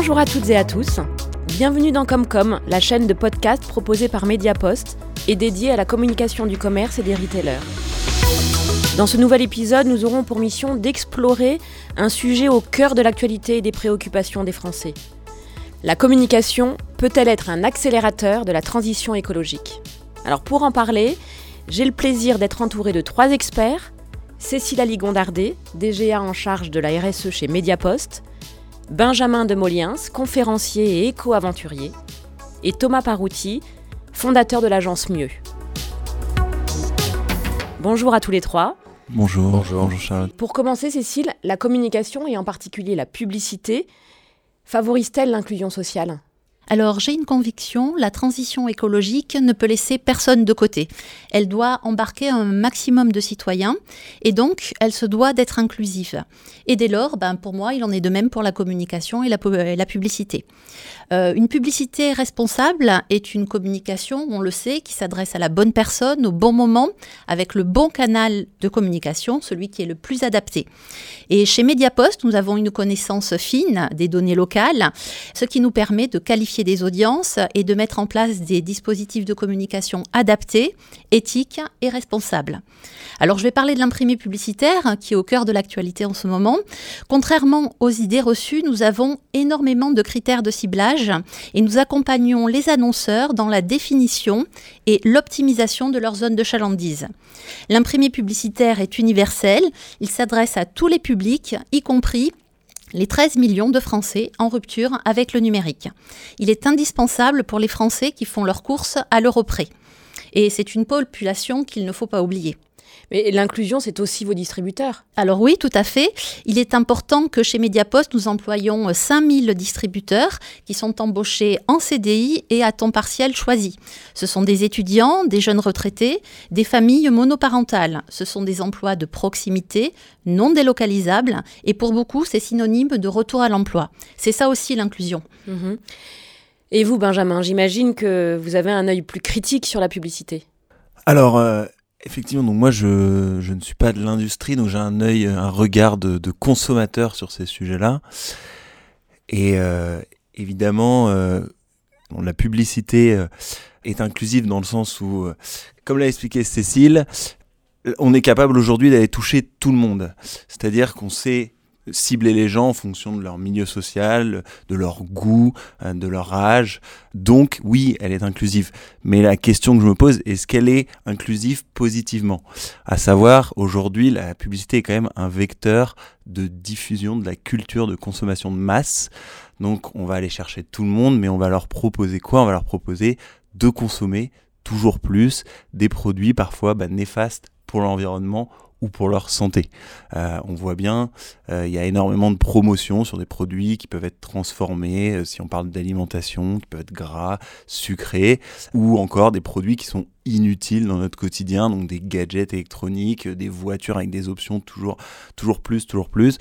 Bonjour à toutes et à tous. Bienvenue dans Comcom, la chaîne de podcast proposée par Mediapost et dédiée à la communication du commerce et des retailers. Dans ce nouvel épisode, nous aurons pour mission d'explorer un sujet au cœur de l'actualité et des préoccupations des Français. La communication peut-elle être un accélérateur de la transition écologique? Alors pour en parler, j'ai le plaisir d'être entouré de trois experts. Cécile Aligondardet, DGA en charge de la RSE chez Mediapost, Benjamin de Moliens, conférencier et éco-aventurier, et Thomas Parouti, fondateur de l'agence Mieux. Bonjour à tous les trois. Bonjour. Bonjour. Bonjour Charlotte. Pour commencer, Cécile, la communication et en particulier la publicité favorise-t-elle l'inclusion sociale? Alors j'ai une conviction, la transition écologique ne peut laisser personne de côté. Elle doit embarquer un maximum de citoyens et donc elle se doit d'être inclusive. Et dès lors, ben, pour moi, il en est de même pour la communication et la, la publicité. Euh, une publicité responsable est une communication, on le sait, qui s'adresse à la bonne personne au bon moment, avec le bon canal de communication, celui qui est le plus adapté. Et chez Mediapost, nous avons une connaissance fine des données locales, ce qui nous permet de qualifier des audiences et de mettre en place des dispositifs de communication adaptés, éthiques et responsables. Alors je vais parler de l'imprimé publicitaire qui est au cœur de l'actualité en ce moment. Contrairement aux idées reçues, nous avons énormément de critères de ciblage et nous accompagnons les annonceurs dans la définition et l'optimisation de leur zone de chalandise. L'imprimé publicitaire est universel, il s'adresse à tous les publics, y compris les 13 millions de Français en rupture avec le numérique. Il est indispensable pour les Français qui font leurs courses à l'euro près. Et c'est une population qu'il ne faut pas oublier. Mais l'inclusion, c'est aussi vos distributeurs. Alors oui, tout à fait. Il est important que chez Mediapost, nous employons 5000 distributeurs qui sont embauchés en CDI et à temps partiel choisi. Ce sont des étudiants, des jeunes retraités, des familles monoparentales. Ce sont des emplois de proximité, non délocalisables, et pour beaucoup, c'est synonyme de retour à l'emploi. C'est ça aussi l'inclusion. Mhm. Et vous, Benjamin, j'imagine que vous avez un œil plus critique sur la publicité. Alors, euh, Effectivement, donc moi je, je ne suis pas de l'industrie, donc j'ai un œil, un regard de, consommateur sur ces sujets-là. Et euh, évidemment, euh, la publicité euh, est inclusive dans le sens où, comme l'a expliqué Cécile, on est capable aujourd'hui d'aller toucher tout le monde. C'est-à-dire qu'on sait cibler les gens en fonction de leur milieu social, de leur goût, euh, de leur âge. Donc oui, elle est inclusive. Mais la question que je me pose, est-ce qu'elle est inclusive positivement? À savoir, aujourd'hui, la publicité est quand même un vecteur de diffusion de la culture de consommation de masse. Donc on va aller chercher tout le monde, mais on va leur proposer quoi? On va leur proposer de consommer toujours plus des produits parfois bah, néfastes pour l'environnement ou pour leur santé. Euh, on voit bien, euh, il y a énormément de promotions sur des produits qui peuvent être transformés, euh, si on parle d'alimentation, qui peuvent être gras, sucrés, ou encore des produits qui sont inutiles dans notre quotidien, donc des gadgets électroniques, des voitures avec des options toujours, toujours plus, toujours plus.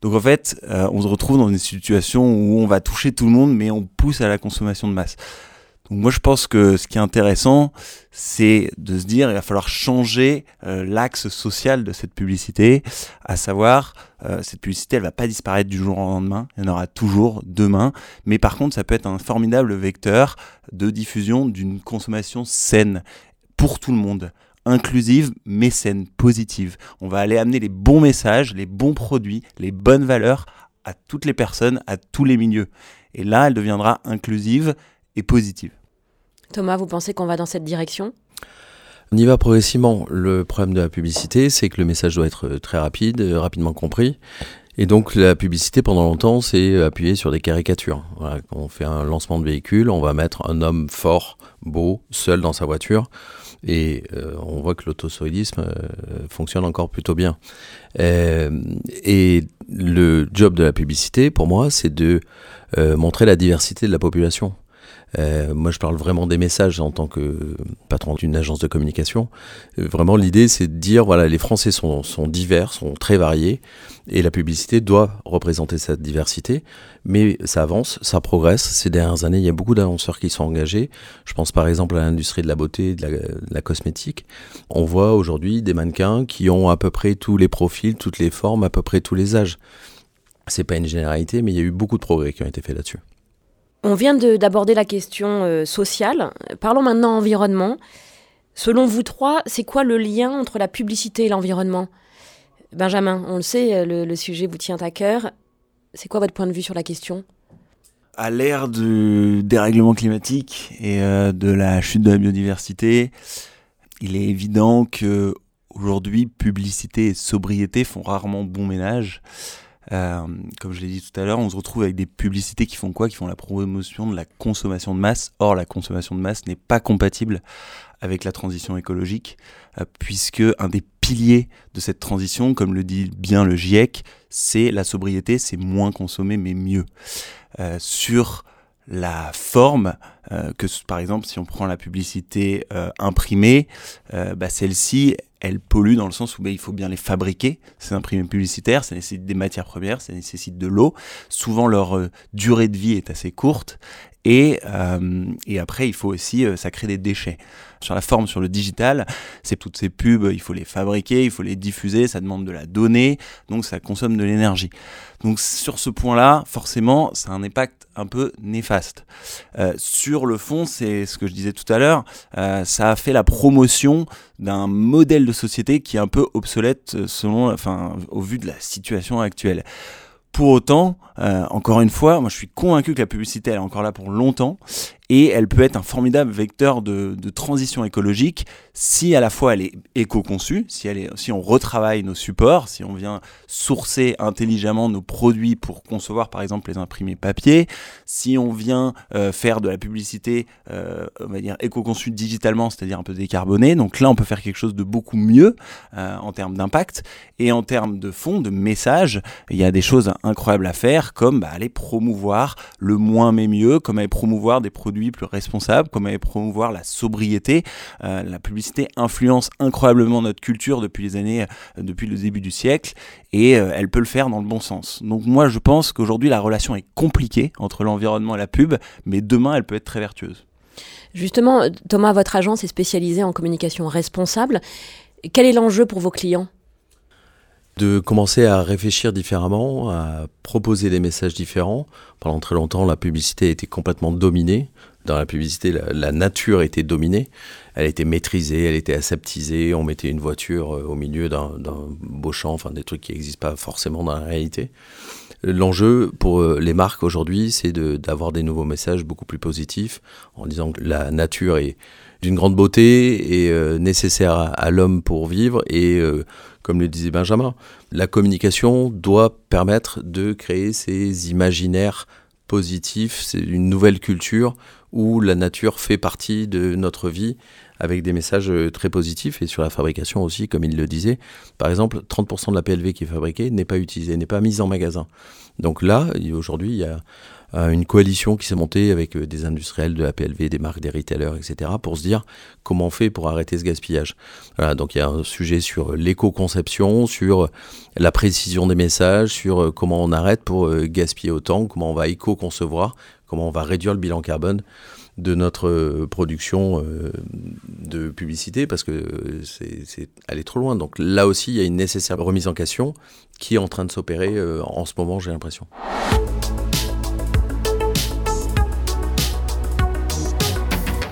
Donc en fait, on se retrouve dans une situation où on va toucher tout le monde, mais on pousse à la consommation de masse. Donc moi je pense que ce qui est intéressant, c'est de se dire il va falloir changer euh, l'axe social de cette publicité, à savoir euh, cette publicité elle va pas disparaître du jour au lendemain, il y en aura toujours demain, mais par contre ça peut être un formidable vecteur de diffusion d'une consommation saine pour tout le monde inclusive mais saine, positive. On va aller amener les bons messages, les bons produits, les bonnes valeurs à toutes les personnes, à tous les milieux. Et là, elle deviendra inclusive et positive. Thomas, vous pensez qu'on va dans cette direction? On y va progressivement. Le problème de la publicité, c'est que le message doit être très rapide, rapidement compris. Et donc la publicité pendant longtemps, c'est appuyer sur des caricatures. On fait un lancement de véhicule, on va mettre un homme fort, beau, seul dans sa voiture. Et euh, on voit que l'autosolisme euh, fonctionne encore plutôt bien. Euh, et le job de la publicité, pour moi, c'est de montrer la diversité de la population. Euh, moi, je parle vraiment des messages en tant que patron d'une agence de communication. Euh, vraiment, l'idée, c'est de dire, voilà, les Français sont, divers, sont très variés, et la publicité doit représenter cette diversité. Mais ça avance, ça progresse. Ces dernières années, il y a beaucoup d'annonceurs qui sont engagés. Je pense par exemple à l'industrie de la beauté, de la, de la cosmétique. On voit aujourd'hui des mannequins qui ont à peu près tous les profils, toutes les formes, à peu près tous les âges. C'est pas une généralité, mais il y a eu beaucoup de progrès qui ont été faits là-dessus. On vient d'aborder la question euh, sociale. Parlons maintenant environnement. Selon vous trois, c'est quoi le lien entre la publicité et l'environnement? Benjamin, on le sait, le, le, sujet vous tient à cœur. C'est quoi votre point de vue sur la question? À l'ère du dérèglement climatique et euh, de la chute de la biodiversité, il est évident que aujourd'hui, publicité et sobriété font rarement bon ménage. Euh, comme je l'ai dit tout à l'heure, on se retrouve avec des publicités qui font quoi? Qui font la promotion de la consommation de masse. Or, la consommation de masse n'est pas compatible avec la transition écologique, euh, puisque un des piliers de cette transition, comme le dit bien le GIEC, c'est la sobriété, c'est moins consommer mais mieux. Euh, sur la forme, euh, que par exemple si on prend la publicité euh, imprimée, euh, bah, celle-ci, elle pollue dans le sens où bah, il faut bien les fabriquer, ces imprimés publicitaires, ça nécessite des matières premières, ça nécessite de l'eau, souvent leur durée de vie est assez courte, et, et après il faut aussi, ça crée des déchets sur la forme, sur le digital, c'est toutes ces pubs, il faut les fabriquer, il faut les diffuser, ça demande de la donnée, donc ça consomme de l'énergie. Donc sur ce point-là, forcément, ça a un impact un peu néfaste. Euh, sur le fond, c'est ce que je disais tout à l'heure, euh, ça a fait la promotion d'un modèle de société qui est un peu obsolète selon, enfin, au vu de la situation actuelle. Pour autant, euh, encore une fois, moi je suis convaincu que la publicité elle est encore là pour longtemps et elle peut être un formidable vecteur de, transition écologique si à la fois elle est éco-conçue, si, si on retravaille nos supports, si on vient sourcer intelligemment nos produits pour concevoir par exemple les imprimés papier, si on vient euh, faire de la publicité, euh, on va dire éco-conçue digitalement, c'est-à-dire un peu décarbonée. Donc là, on peut faire quelque chose de beaucoup mieux euh, en termes d'impact et en termes de fond, de message. Il y a des choses incroyables à faire, comme bah, aller promouvoir le moins mais mieux, comme aller promouvoir des produits plus responsables, comme aller promouvoir la sobriété. Euh, la publicité influence incroyablement notre culture depuis les années, euh, depuis le début du siècle, et euh, elle peut le faire dans le bon sens. Donc moi, je pense qu'aujourd'hui, la relation est compliquée entre l'environnement et la pub, mais demain, elle peut être très vertueuse. Justement, Thomas, votre agence est spécialisée en communication responsable. Quel est l'enjeu pour vos clients? De commencer à réfléchir différemment, à proposer des messages différents. Pendant très longtemps, la publicité était complètement dominée. Dans la publicité, la, nature était dominée. Elle était maîtrisée, elle était aseptisée. On mettait une voiture euh, au milieu d'un beau champ, enfin des trucs qui n'existent pas forcément dans la réalité. L'enjeu pour euh, les marques aujourd'hui, c'est d'avoir des nouveaux messages beaucoup plus positifs en disant que la nature est d'une grande beauté et euh, nécessaire à, l'homme pour vivre et comme le disait Benjamin, la communication doit permettre de créer ces imaginaires positifs, c'est une nouvelle culture où la nature fait partie de notre vie avec des messages très positifs et sur la fabrication aussi, comme il le disait. Par exemple, 30% de la PLV qui est fabriquée n'est pas utilisée, n'est pas mise en magasin. Donc là, aujourd'hui, il y a une coalition qui s'est montée avec euh, des industriels de la PLV, des marques, des retailers, etc., pour se dire comment on fait pour arrêter ce gaspillage. Voilà, donc il y a un sujet sur l'éco-conception, sur la précision des messages, sur euh, comment on arrête pour euh, gaspiller autant, comment on va éco-concevoir, comment on va réduire le bilan carbone de notre production de publicité parce que c'est aller trop loin. Donc là aussi, il y a une nécessaire remise en question qui est en train de s'opérer en ce moment, j'ai l'impression.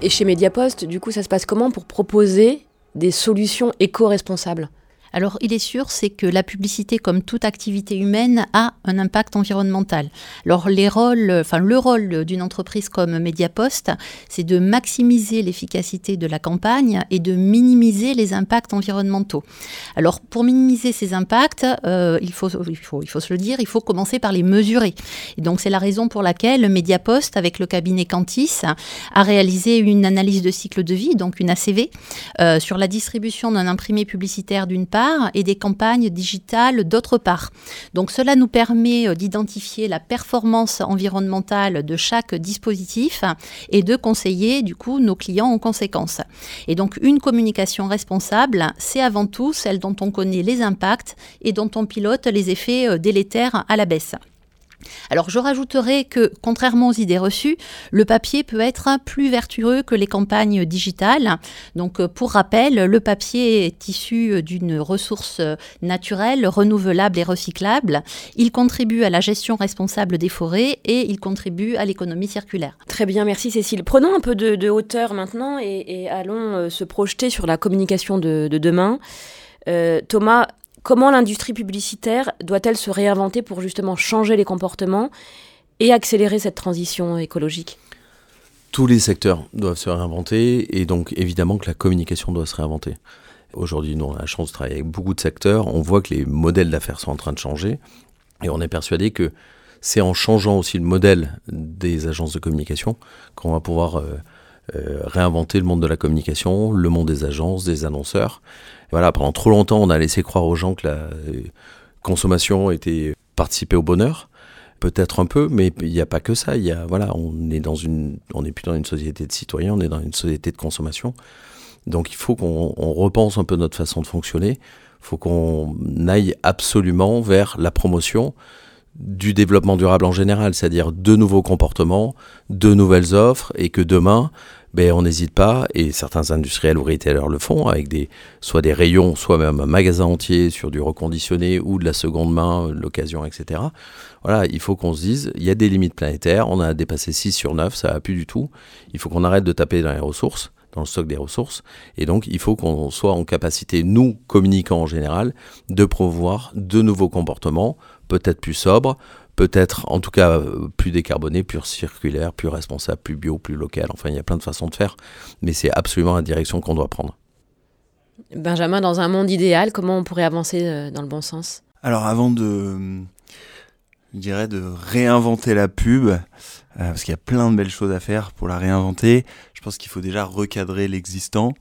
Et chez Mediapost, du coup, ça se passe comment pour proposer des solutions éco-responsables? Alors, il est sûr, c'est que la publicité, comme toute activité humaine, a un impact environnemental. Alors, les rôles, enfin, le rôle d'une entreprise comme Mediapost, c'est de maximiser l'efficacité de la campagne et de minimiser les impacts environnementaux. Alors, pour minimiser ces impacts, euh, il, faut, se le dire, il faut commencer par les mesurer. Et donc, c'est la raison pour laquelle Mediapost, avec le cabinet Cantis, a réalisé une analyse de cycle de vie, donc une ACV, euh, sur la distribution d'un imprimé publicitaire d'une part et des campagnes digitales d'autre part. Donc cela nous permet euh, d'identifier la performance environnementale de chaque dispositif et de conseiller du coup nos clients en conséquence. Et donc une communication responsable, c'est avant tout celle dont on connaît les impacts et dont on pilote les effets euh, délétères à la baisse. Alors je rajouterai que, contrairement aux idées reçues, le papier peut être plus vertueux que les campagnes digitales. Donc euh, pour rappel, le papier est issu d'une ressource naturelle, renouvelable et recyclable. Il contribue à la gestion responsable des forêts et il contribue à l'économie circulaire. Très bien, merci Cécile. Prenons un peu de, hauteur maintenant et, allons euh, se projeter sur la communication de, demain. Euh, Thomas, Comment l'industrie publicitaire doit-elle se réinventer pour justement changer les comportements et accélérer cette transition écologique? Tous les secteurs doivent se réinventer et donc évidemment que la communication doit se réinventer. Aujourd'hui, nous, on a la chance de travailler avec beaucoup de secteurs. On voit que les modèles d'affaires sont en train de changer et on est persuadé que c'est en changeant aussi le modèle des agences de communication qu'on va pouvoir euh, euh, réinventer le monde de la communication, le monde des agences, des annonceurs. Voilà, pendant trop longtemps, on a laissé croire aux gens que la euh, consommation était participer au bonheur. Peut-être un peu, mais il n'y a pas que ça. Il y a, voilà, on est dans une, on n'est plus dans une société de citoyens, on est dans une société de consommation. Donc il faut qu'on repense un peu notre façon de fonctionner. Il faut qu'on aille absolument vers la promotion du développement durable en général, c'est-à-dire de nouveaux comportements, de nouvelles offres, et que demain, ben, on n'hésite pas, et certains industriels ou retailers le font, avec des, soit des rayons, soit même un magasin entier sur du reconditionné ou de la seconde main, l'occasion, etc. Voilà, il faut qu'on se dise, il y a des limites planétaires, on a dépassé 6 sur 9, ça va plus du tout. Il faut qu'on arrête de taper dans les ressources, dans le stock des ressources, et donc il faut qu'on soit en capacité, nous, communicants en général, de promouvoir de nouveaux comportements, peut-être plus sobres, peut-être en tout cas euh, plus décarboné, plus circulaire, plus responsable, plus bio, plus local. Enfin, il y a plein de façons de faire, mais c'est absolument la direction qu'on doit prendre. Benjamin, dans un monde idéal, comment on pourrait avancer euh, dans le bon sens? Alors avant de, je dirais, de réinventer la pub, euh, parce qu'il y a plein de belles choses à faire pour la réinventer, je pense qu'il faut déjà recadrer l'existant.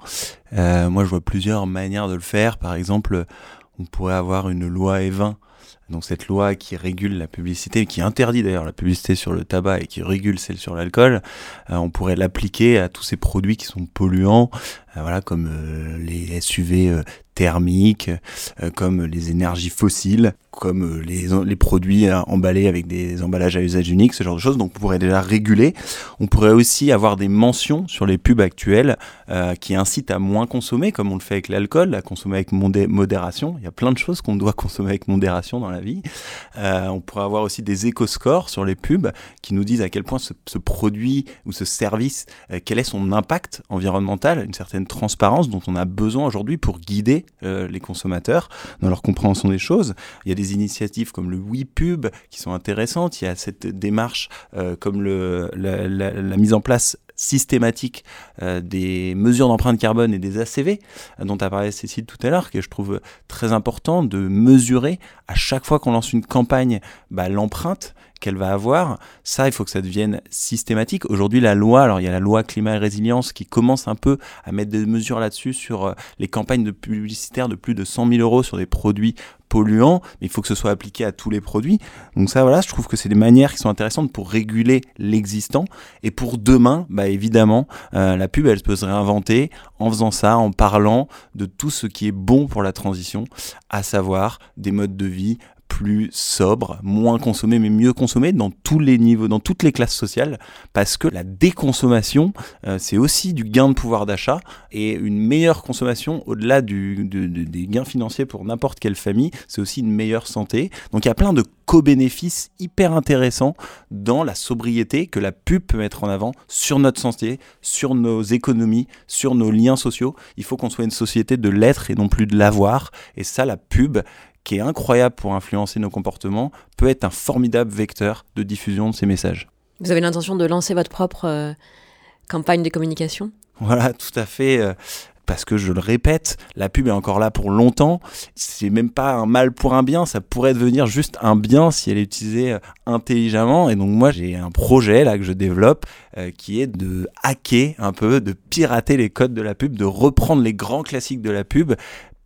moi, je vois plusieurs manières de le faire. Par exemple, on pourrait avoir une loi E20 donc cette loi qui régule la publicité, qui interdit d'ailleurs la publicité sur le tabac et qui régule celle sur l'alcool, euh, on pourrait l'appliquer à tous ces produits qui sont polluants, euh, voilà comme euh, les SUV thermiques, comme les énergies fossiles, comme les, les produits emballés avec des emballages à usage unique, ce genre de choses. Donc on pourrait déjà réguler. On pourrait aussi avoir des mentions sur les pubs actuelles qui incitent à moins consommer, comme on le fait avec l'alcool, à consommer avec modération. Il y a plein de choses qu'on doit consommer avec modération dans la vie. Euh, on pourrait avoir aussi des éco-scores sur les pubs qui nous disent à quel point ce, produit ou ce service, euh, quel est son impact environnemental, une certaine transparence dont on a besoin aujourd'hui pour guider euh, les consommateurs dans leur compréhension des choses. Il y a des initiatives comme le WePub qui sont intéressantes. Il y a cette démarche comme le, la mise en place systématique euh, des mesures d'empreinte carbone et des ACV, euh, dont a parlé Cécile tout à l'heure, que je trouve très important de mesurer à chaque fois qu'on lance une campagne bah, l'empreinte qu'elle va avoir. Ça, il faut que ça devienne systématique. Aujourd'hui, la loi, alors il y a la loi climat et résilience qui commence un peu à mettre des mesures là-dessus sur euh, les campagnes de publicitaires de plus de 100 000 euros sur des produits polluants, mais il faut que ce soit appliqué à tous les produits. Donc ça, voilà, je trouve que c'est des manières qui sont intéressantes pour réguler l'existant. Et pour demain, bah évidemment, euh, la pub, elle peut se réinventer en faisant ça, en parlant de tout ce qui est bon pour la transition, à savoir des modes de vie plus sobre, moins consommé, mais mieux consommé dans tous les niveaux, dans toutes les classes sociales, parce que la déconsommation, euh, c'est aussi du gain de pouvoir d'achat et une meilleure consommation, au-delà du, des gains financiers pour n'importe quelle famille, c'est aussi une meilleure santé. Donc il y a plein de co-bénéfices hyper intéressants dans la sobriété que la pub peut mettre en avant sur notre santé, sur nos économies, sur nos liens sociaux. Il faut qu'on soit une société de l'être et non plus de l'avoir. Et ça, la pub, qui est incroyable pour influencer nos comportements, peut être un formidable vecteur de diffusion de ces messages. Vous avez l'intention de lancer votre propre euh, campagne de communication? Voilà, tout à fait. Euh, parce que je le répète, la pub est encore là pour longtemps. C'est même pas un mal pour un bien, ça pourrait devenir juste un bien si elle est utilisée euh, intelligemment. Et donc moi j'ai un projet là que je développe qui est de hacker un peu, de pirater les codes de la pub, de reprendre les grands classiques de la pub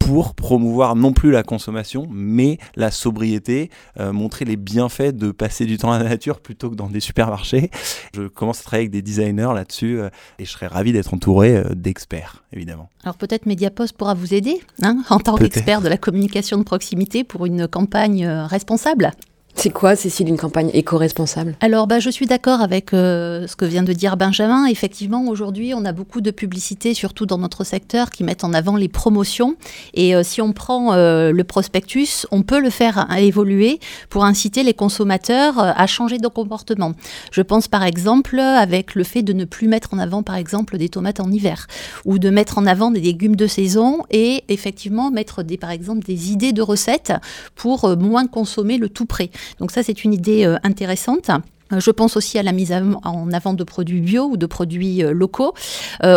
pour promouvoir non plus la consommation, mais la sobriété, euh, montrer les bienfaits de passer du temps à la nature plutôt que dans des supermarchés. Je commence à travailler avec des designers là-dessus euh, et je serais ravi d'être entouré euh, d'experts, évidemment. Alors peut-être Mediapost pourra vous aider hein, en tant qu'expert de la communication de proximité pour une campagne responsable C'est quoi, Cécile, une campagne éco-responsable? Alors, bah, je suis d'accord avec euh, ce que vient de dire Benjamin. Effectivement, aujourd'hui, on a beaucoup de publicités, surtout dans notre secteur, qui mettent en avant les promotions. Et euh, si on prend euh, le prospectus, on peut le faire évoluer pour inciter les consommateurs à changer de comportement. Je pense par exemple avec le fait de ne plus mettre en avant, par exemple, des tomates en hiver, ou de mettre en avant des légumes de saison et effectivement mettre des, par exemple, des idées de recettes pour moins consommer le tout prêt. Donc ça, c'est une idée euh, intéressante. Euh, je pense aussi à la mise en avant de produits bio ou de produits euh, locaux.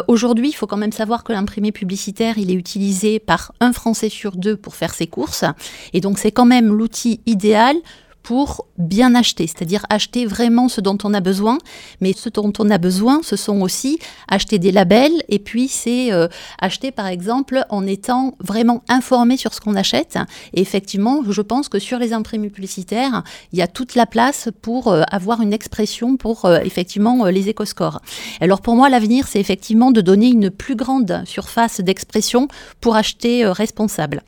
Aujourd'hui, il faut quand même savoir que l'imprimé publicitaire, il est utilisé par un Français sur deux pour faire ses courses. Et donc, c'est quand même l'outil idéal pour bien acheter, c'est-à-dire acheter vraiment ce dont on a besoin. Mais ce dont on a besoin, ce sont aussi acheter des labels et puis c'est euh, acheter par exemple en étant vraiment informé sur ce qu'on achète. Et effectivement, je pense que sur les imprimés publicitaires, il y a toute la place pour euh, avoir une expression pour euh, effectivement les écoscores. Alors pour moi, l'avenir, c'est effectivement de donner une plus grande surface d'expression pour acheter responsable.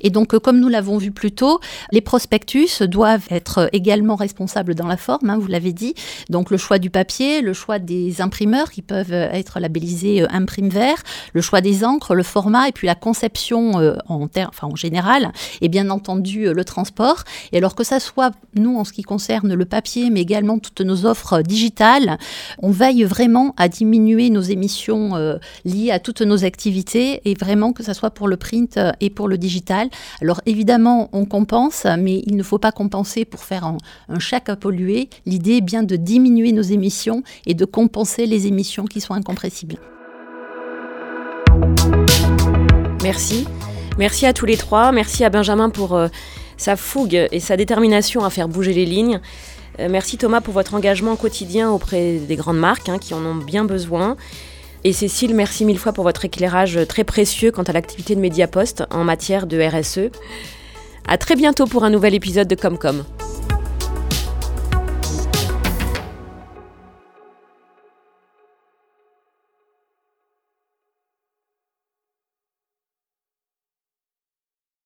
Et donc, euh, comme nous l'avons vu plus tôt, les prospectus doivent être également responsables dans la forme, hein, vous l'avez dit. Donc, le choix du papier, le choix des imprimeurs qui peuvent être labellisés euh, imprime vert, le choix des encres, le format et puis la conception euh, en, enfin, en général, et bien entendu le transport. Et alors que ça soit, nous, en ce qui concerne le papier, mais également toutes nos offres digitales, on veille vraiment à diminuer nos émissions liées à toutes nos activités et vraiment que ça soit pour le print et pour le digital alors évidemment, on compense, mais il ne faut pas compenser pour faire un, un chèque à polluer. L'idée est bien de diminuer nos émissions et de compenser les émissions qui sont incompressibles. Merci. Merci à tous les trois. Merci à Benjamin pour euh, sa fougue et sa détermination à faire bouger les lignes. Euh, merci Thomas pour votre engagement quotidien auprès des grandes marques hein, qui en ont bien besoin. Et Cécile, merci mille fois pour votre éclairage très précieux quant à l'activité de Mediapost en matière de RSE. À très bientôt pour un nouvel épisode de Comcom.